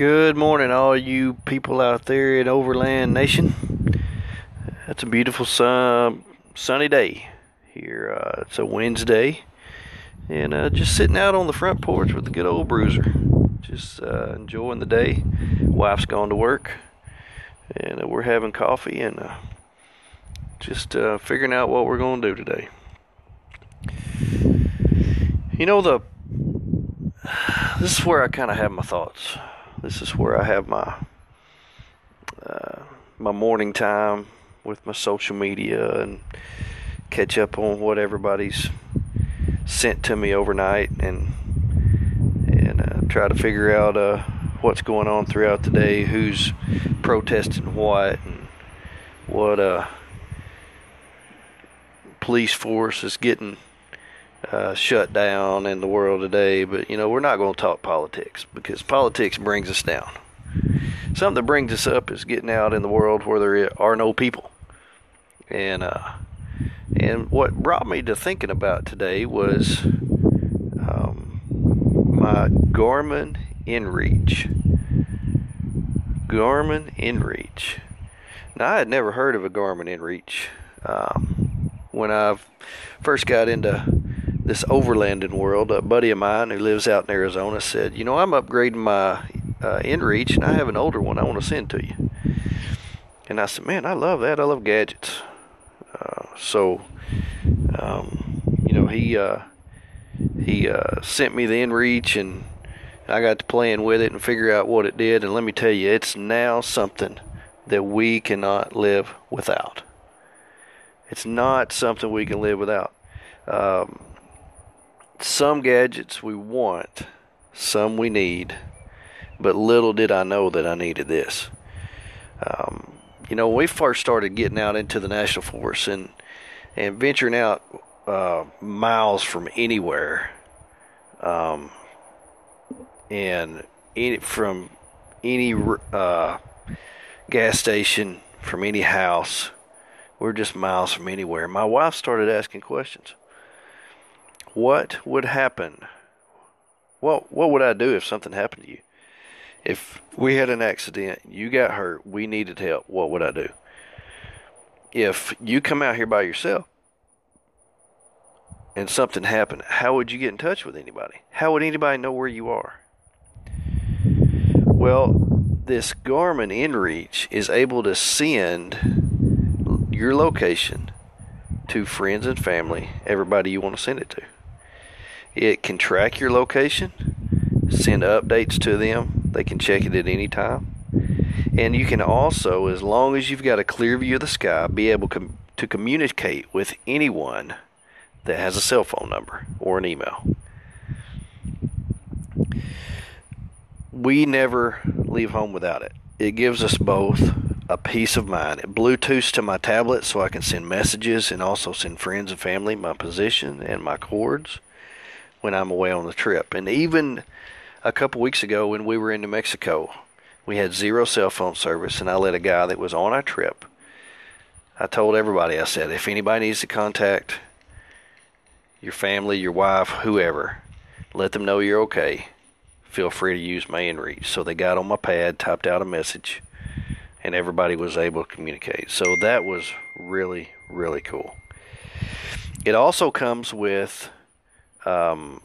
Good morning, all you people out there in Overland Nation. It's a beautiful sun, sunny day here. Uh, it's a Wednesday, and uh, just sitting out on the front porch with the good old bruiser, just uh, enjoying the day. Wife's gone to work, and uh, we're having coffee and uh, just uh, figuring out what we're going to do today. You know the. This is where I kind of have my thoughts this is where I have my uh, my morning time with my social media and catch up on what everybody's sent to me overnight and and uh, try to figure out uh, what's going on throughout the day, who's protesting what, and what uh, police force is getting uh, shut down in the world today. But you know, we're not going to talk politics because politics brings us down. Something that brings us up is getting out in the world where there are no people. And uh, and what brought me to thinking about today was um, my Garmin InReach. Garmin InReach. Now I had never heard of a Garmin InReach um, when I first got into this overlanding world. A buddy of mine who lives out in Arizona said, "You know, I'm upgrading my uh, InReach, and I have an older one I want to send to you." And I said, "Man, I love that. I love gadgets." Uh, so, um, you know, he uh, he uh, sent me the InReach, and I got to playing with it and figure out what it did. And let me tell you, it's now something that we cannot live without. It's not something we can live without. Um, some gadgets we want, some we need, but little did I know that I needed this. Um, you know, when we first started getting out into the national forest and and venturing out uh, miles from anywhere, um, and any, from any uh, gas station, from any house, we're just miles from anywhere. My wife started asking questions what would happen? What what would I do if something happened to you? If we had an accident, you got hurt, we needed help, what would I do? If you come out here by yourself and something happened, how would you get in touch with anybody? How would anybody know where you are? Well, this Garmin InReach is able to send your location to friends and family, everybody you want to send it to. It can track your location, send updates to them. They can check it at any time. And you can also, as long as you've got a clear view of the sky, be able com- to communicate with anyone that has a cell phone number or an email. We never leave home without it. It gives us both a peace of mind. It Bluetooths to my tablet so I can send messages and also send friends and family my position and my cords when I'm away on the trip. And even a couple weeks ago when we were in New Mexico, we had zero cell phone service, and I let a guy that was on our trip. I told everybody, I said, if anybody needs to contact your family, your wife, whoever, let them know you're okay. Feel free to use my InReach. So they got on my pad, typed out a message, and everybody was able to communicate. So that was really, really cool. It also comes with um,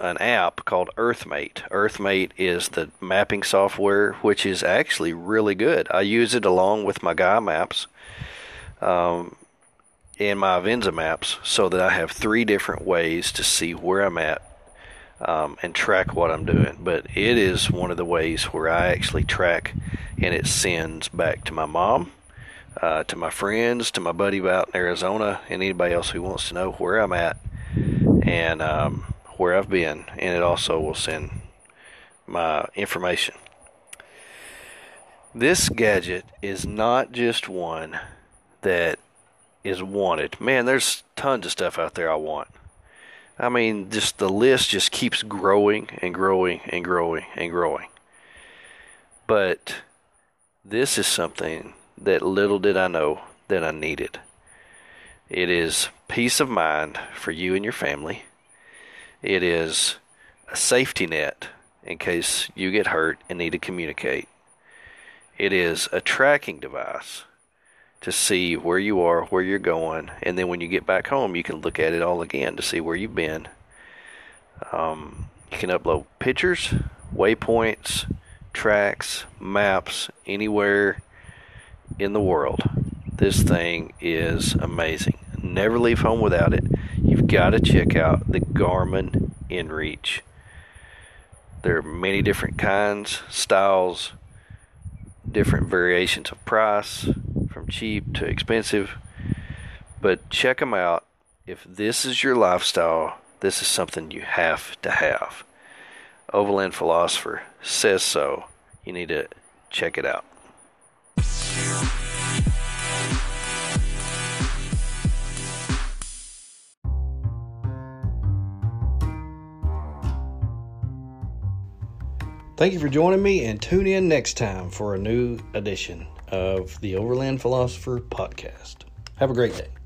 an app called EarthMate. EarthMate is the mapping software, which is actually really good. I use it along with my Gaia maps um, and my Avenza maps so that I have three different ways to see where I'm at um, and track what I'm doing. But it is one of the ways where I actually track and it sends back to my mom. Uh, to my friends, to my buddy out in Arizona, and anybody else who wants to know where I'm at and um, where I've been, and it also will send my information. This gadget is not just one that is wanted. Man, there's tons of stuff out there I want. I mean, just the list just keeps growing and growing and growing and growing. But this is something that little did I know that I needed. It is peace of mind for you and your family. It is a safety net in case you get hurt and need to communicate. It is a tracking device to see where you are, where you're going, and then when you get back home, you can look at it all again to see where you've been. Um, you can upload pictures, waypoints, tracks, maps, anywhere in the world. This thing is amazing. Never leave home without it. You've got to check out the Garmin InReach. There are many different kinds, styles, different variations of price, from cheap to expensive. But check them out. If this is your lifestyle, this is something you have to have. Overland Philosopher says so. You need to check it out. Thank you for joining me and tune in next time for a new edition of the Overland Philosopher podcast. Have a great day.